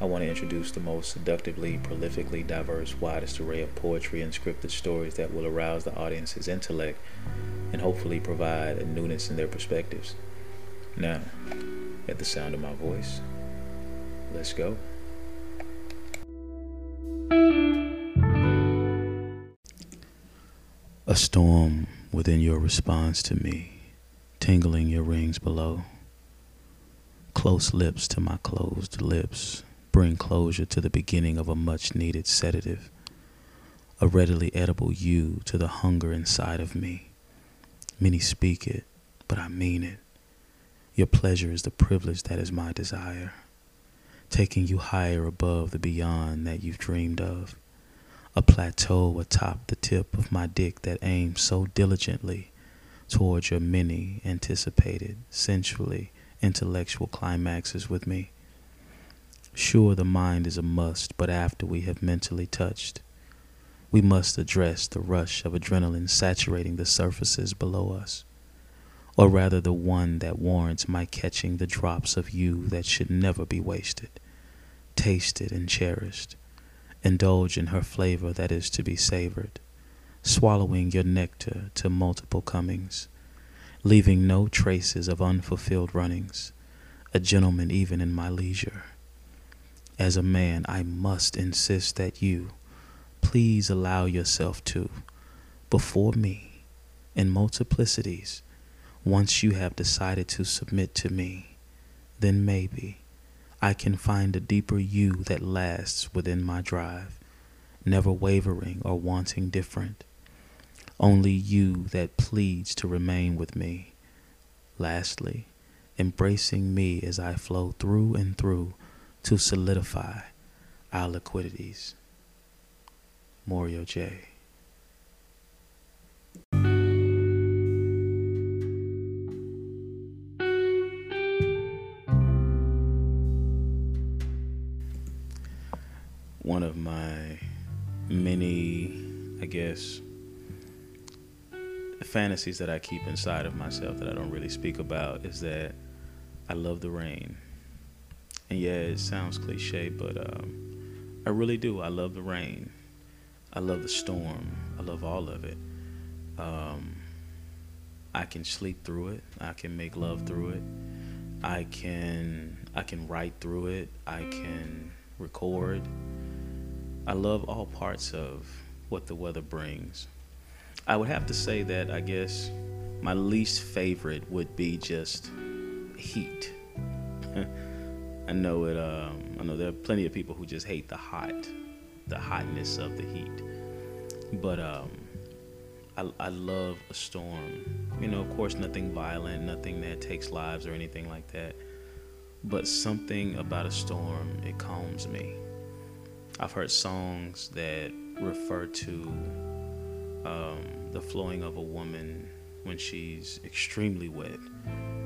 I want to introduce the most seductively, prolifically diverse, widest array of poetry and scripted stories that will arouse the audience's intellect and hopefully provide a newness in their perspectives. Now, at the sound of my voice, let's go. A storm within your response to me, tingling your rings below. Close lips to my closed lips bring closure to the beginning of a much needed sedative. A readily edible you to the hunger inside of me. Many speak it, but I mean it. Your pleasure is the privilege that is my desire, taking you higher above the beyond that you've dreamed of a plateau atop the tip of my dick that aims so diligently towards your many anticipated, sensually intellectual climaxes with me. Sure, the mind is a must, but after we have mentally touched, we must address the rush of adrenaline saturating the surfaces below us, or rather the one that warrants my catching the drops of you that should never be wasted, tasted and cherished indulge in her flavor that is to be savored, swallowing your nectar to multiple comings, leaving no traces of unfulfilled runnings, a gentleman even in my leisure. As a man, I must insist that you please allow yourself to, before me, in multiplicities, once you have decided to submit to me, then maybe I can find a deeper you that lasts within my drive, never wavering or wanting different. Only you that pleads to remain with me. Lastly, embracing me as I flow through and through to solidify our liquidities. Morio J. one of my many, I guess, fantasies that I keep inside of myself that I don't really speak about is that I love the rain. And yeah, it sounds cliche, but um, I really do. I love the rain. I love the storm. I love all of it. Um, I can sleep through it. I can make love through it. I can I can write through it. I can record. I love all parts of what the weather brings. I would have to say that I guess my least favorite would be just heat. I know it. Um, I know there are plenty of people who just hate the hot, the hotness of the heat. But um, I, I love a storm. You know, of course, nothing violent, nothing that takes lives or anything like that. But something about a storm, it calms me. I've heard songs that refer to um, the flowing of a woman when she's extremely wet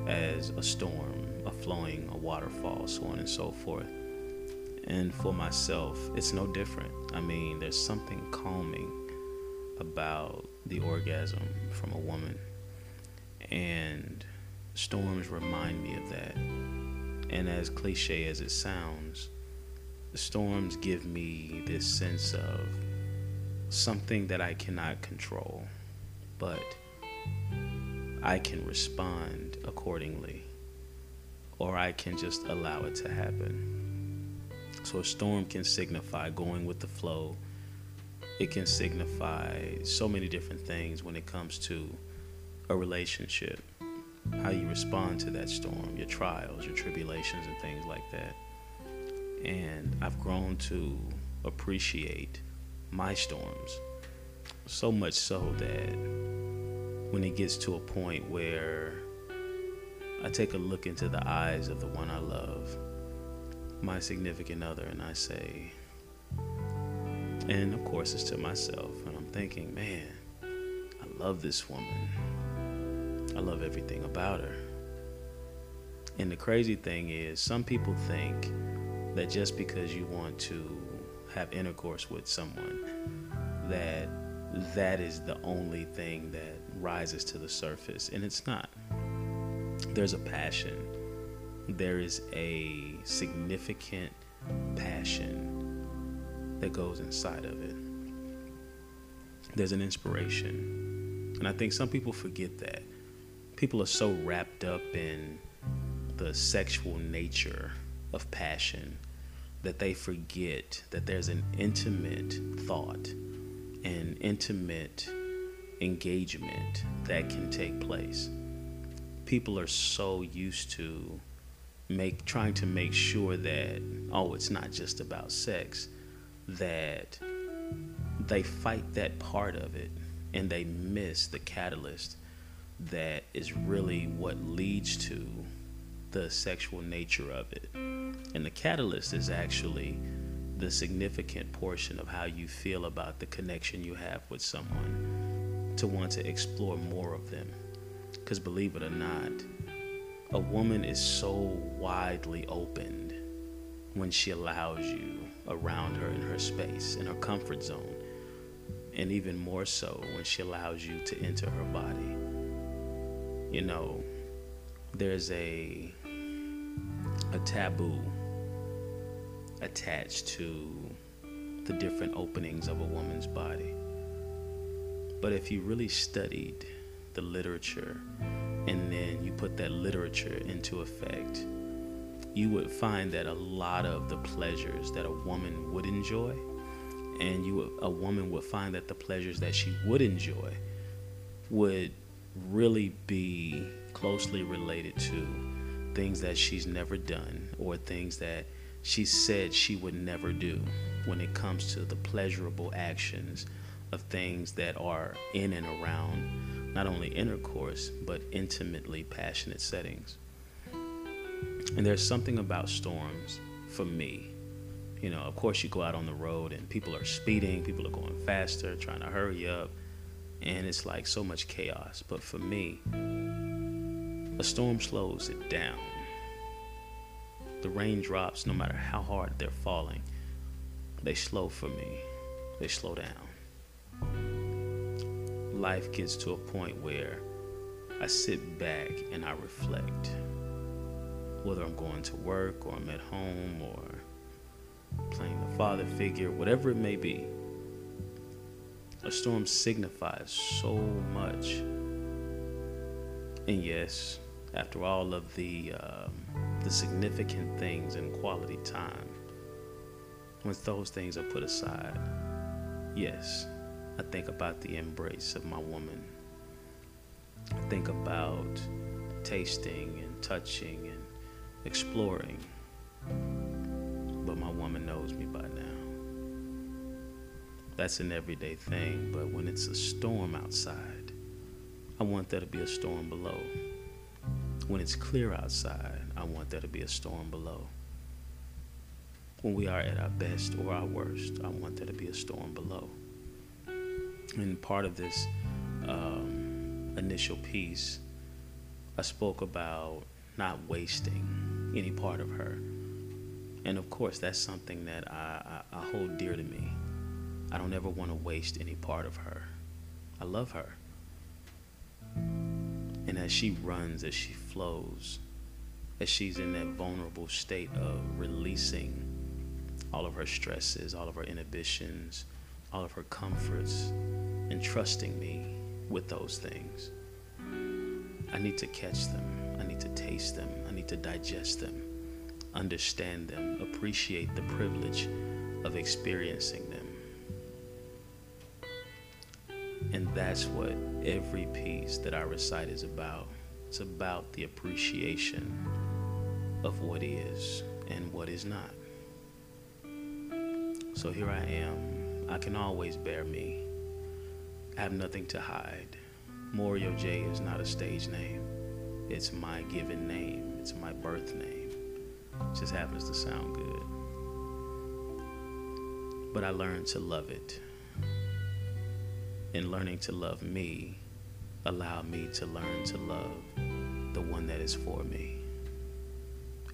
as a storm, a flowing, a waterfall, so on and so forth. And for myself, it's no different. I mean, there's something calming about the orgasm from a woman. And storms remind me of that. And as cliche as it sounds, the storms give me this sense of something that I cannot control, but I can respond accordingly, or I can just allow it to happen. So a storm can signify going with the flow. It can signify so many different things when it comes to a relationship, how you respond to that storm, your trials, your tribulations, and things like that. And I've grown to appreciate my storms so much so that when it gets to a point where I take a look into the eyes of the one I love, my significant other, and I say, And of course, it's to myself. And I'm thinking, man, I love this woman. I love everything about her. And the crazy thing is, some people think that just because you want to have intercourse with someone, that that is the only thing that rises to the surface. And it's not. There's a passion, there is a significant passion that goes inside of it. There's an inspiration. And I think some people forget that. People are so wrapped up in the sexual nature of passion that they forget that there's an intimate thought and intimate engagement that can take place. People are so used to make trying to make sure that oh it's not just about sex that they fight that part of it and they miss the catalyst that is really what leads to the sexual nature of it. And the catalyst is actually the significant portion of how you feel about the connection you have with someone to want to explore more of them. Because believe it or not, a woman is so widely opened when she allows you around her in her space, in her comfort zone, and even more so when she allows you to enter her body. You know, there's a a taboo attached to the different openings of a woman's body. But if you really studied the literature and then you put that literature into effect, you would find that a lot of the pleasures that a woman would enjoy, and you a woman would find that the pleasures that she would enjoy would really be closely related to things that she's never done or things that she said she would never do when it comes to the pleasurable actions of things that are in and around not only intercourse but intimately passionate settings. And there's something about storms for me. You know, of course, you go out on the road and people are speeding, people are going faster, trying to hurry up, and it's like so much chaos. But for me, a storm slows it down. The raindrops, no matter how hard they're falling, they slow for me. They slow down. Life gets to a point where I sit back and I reflect. Whether I'm going to work or I'm at home or playing the father figure, whatever it may be, a storm signifies so much. And yes, after all of the um, the significant things in quality time, once those things are put aside, yes, I think about the embrace of my woman. I think about tasting and touching and exploring. But my woman knows me by now. That's an everyday thing, but when it's a storm outside, I want there to be a storm below. When it's clear outside, I want there to be a storm below. When we are at our best or our worst, I want there to be a storm below. And part of this um, initial piece, I spoke about not wasting any part of her. And of course, that's something that I, I, I hold dear to me. I don't ever want to waste any part of her. I love her. And as she runs, as she flows, as she's in that vulnerable state of releasing all of her stresses, all of her inhibitions, all of her comforts, and trusting me with those things. I need to catch them. I need to taste them. I need to digest them, understand them, appreciate the privilege of experiencing them. And that's what every piece that I recite is about. It's about the appreciation of what is and what is not. So here I am. I can always bare me. I have nothing to hide. Morio J is not a stage name. It's my given name. It's my birth name. It just happens to sound good. but I learned to love it. And learning to love me allowed me to learn to love the one that is for me.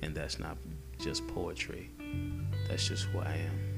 And that's not just poetry, that's just who I am.